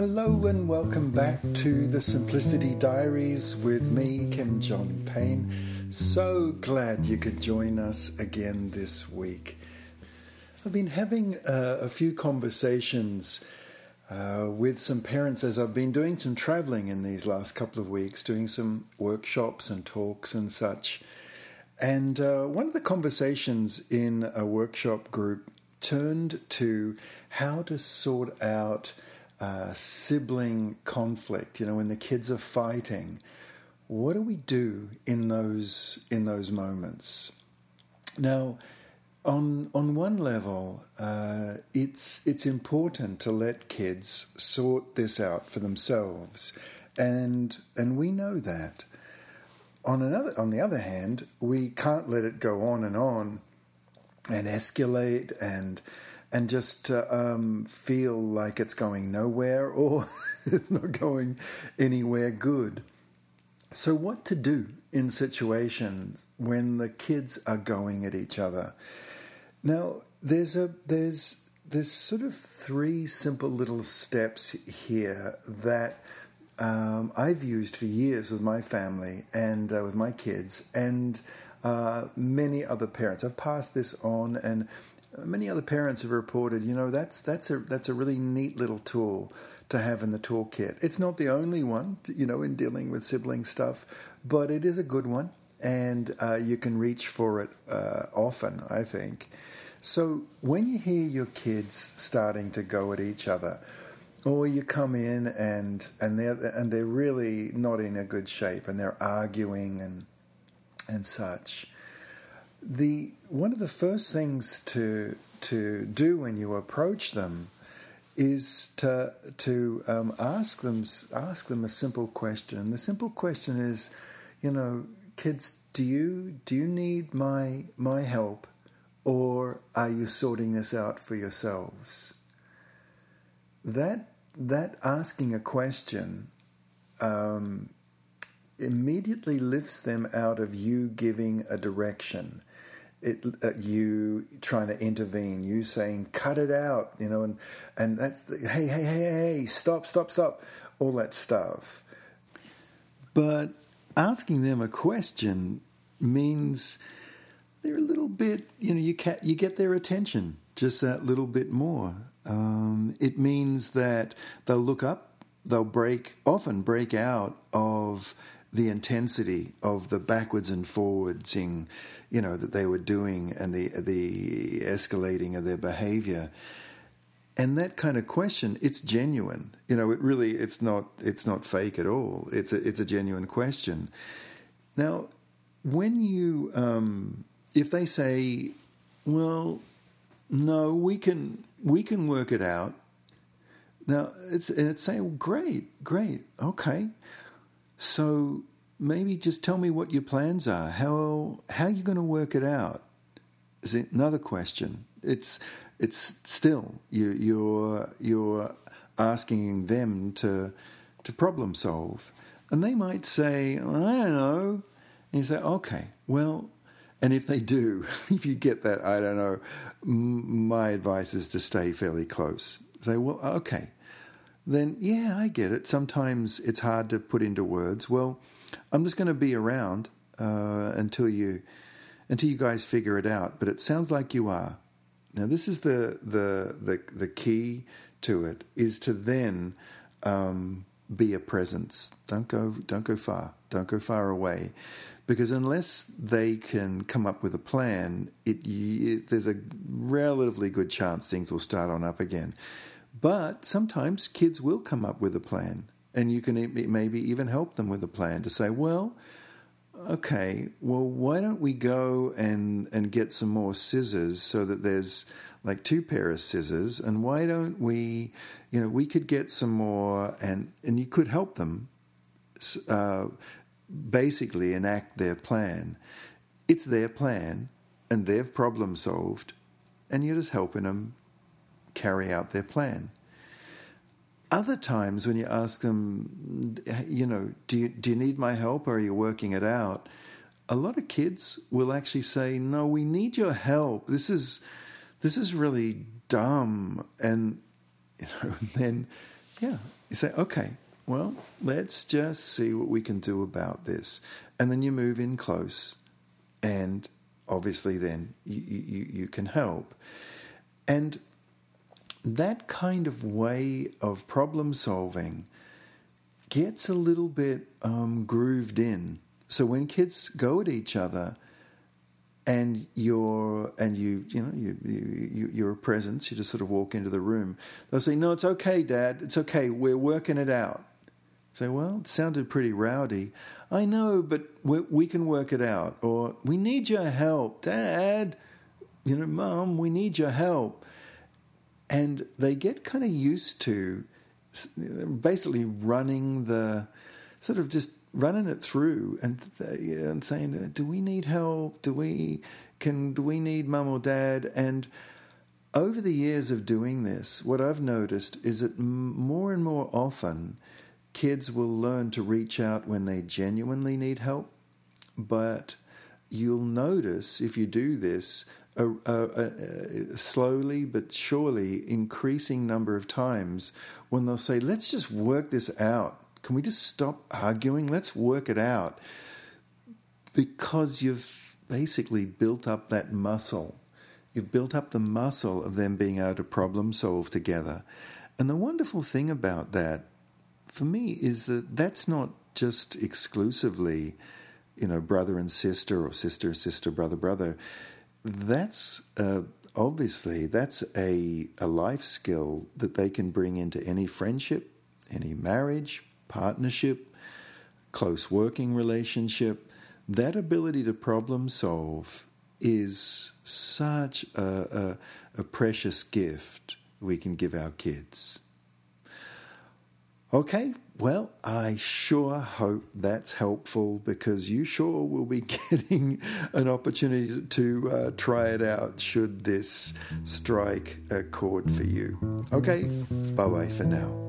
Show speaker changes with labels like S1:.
S1: Hello and welcome back to the Simplicity Diaries with me, Kim John Payne. So glad you could join us again this week. I've been having uh, a few conversations uh, with some parents as I've been doing some traveling in these last couple of weeks, doing some workshops and talks and such. And uh, one of the conversations in a workshop group turned to how to sort out uh, sibling conflict. You know, when the kids are fighting, what do we do in those in those moments? Now, on on one level, uh, it's it's important to let kids sort this out for themselves, and and we know that. On another, on the other hand, we can't let it go on and on, and escalate and and just uh, um, feel like it's going nowhere or it's not going anywhere good. So, what to do in situations when the kids are going at each other? Now, there's a there's there's sort of three simple little steps here that um, I've used for years with my family and uh, with my kids and uh, many other parents. I've passed this on, and many other parents have reported, you know, that's that's a that's a really neat little tool to have in the toolkit. It's not the only one, you know, in dealing with sibling stuff, but it is a good one, and uh, you can reach for it uh, often. I think. So when you hear your kids starting to go at each other, or you come in and and they're and they're really not in a good shape, and they're arguing and and such the one of the first things to to do when you approach them is to to um, ask them ask them a simple question. The simple question is, you know, kids, do you do you need my my help, or are you sorting this out for yourselves? That that asking a question um, immediately lifts them out of you giving a direction it, uh, you trying to intervene, you saying cut it out, you know, and and that's the, hey hey hey hey stop stop stop, all that stuff. But asking them a question means they're a little bit, you know, you can you get their attention just that little bit more. Um, it means that they'll look up, they'll break often break out of the intensity of the backwards and forwardsing, you know, that they were doing and the the escalating of their behavior. And that kind of question, it's genuine. You know, it really it's not it's not fake at all. It's a it's a genuine question. Now, when you um, if they say, well, no, we can we can work it out. Now it's and it's saying, well, great, great, okay. So maybe just tell me what your plans are. How how are you going to work it out? Is it another question. It's it's still you you're you're asking them to to problem solve, and they might say, I don't know. And you say, okay, well, and if they do, if you get that, I don't know, my advice is to stay fairly close. Say, well, okay, then yeah, I get it. Sometimes it's hard to put into words. Well, I'm just going to be around uh, until you until you guys figure it out. But it sounds like you are. Now, this is the the the, the key to it is to then um, be a presence. Don't go don't go far. Don't go far away. Because unless they can come up with a plan, it, it there's a relatively good chance things will start on up again. But sometimes kids will come up with a plan, and you can maybe even help them with a plan to say, well, okay, well, why don't we go and, and get some more scissors so that there's like two pair of scissors, and why don't we, you know, we could get some more, and, and you could help them uh, basically enact their plan. It's their plan, and they've problem solved, and you're just helping them carry out their plan. Other times, when you ask them, you know, do you, do you need my help or are you working it out? A lot of kids will actually say, no, we need your help. This is, this is really dumb. And, you know, then yeah, you say, okay, well, let's just see what we can do about this. And then you move in close, and obviously, then you, you, you can help. And that kind of way of problem solving gets a little bit um, grooved in. So when kids go at each other, and you're and you you know you, you you're a presence. You just sort of walk into the room. They'll say, "No, it's okay, Dad. It's okay. We're working it out." say, "Well, it sounded pretty rowdy." I know, but we, we can work it out. Or we need your help, Dad. You know, Mom, we need your help. And they get kind of used to basically running the sort of just running it through and and saying, uh, "Do we need help? Do we can do we need mum or dad?" And over the years of doing this, what I've noticed is that more and more often, kids will learn to reach out when they genuinely need help. But you'll notice if you do this, a, a, a, slowly but surely increasing number of times when they'll say, Let's just work this out. Can we just stop arguing? Let's work it out. Because you've basically built up that muscle. You've built up the muscle of them being able to problem solve together. And the wonderful thing about that, for me, is that that's not just exclusively, you know, brother and sister or sister, sister, brother, brother. That's uh, obviously that's a, a life skill that they can bring into any friendship, any marriage, partnership, close working relationship, that ability to problem solve is such a, a, a precious gift we can give our kids. Okay, well, I sure hope that's helpful because you sure will be getting an opportunity to uh, try it out should this strike a chord for you. Okay, bye bye for now.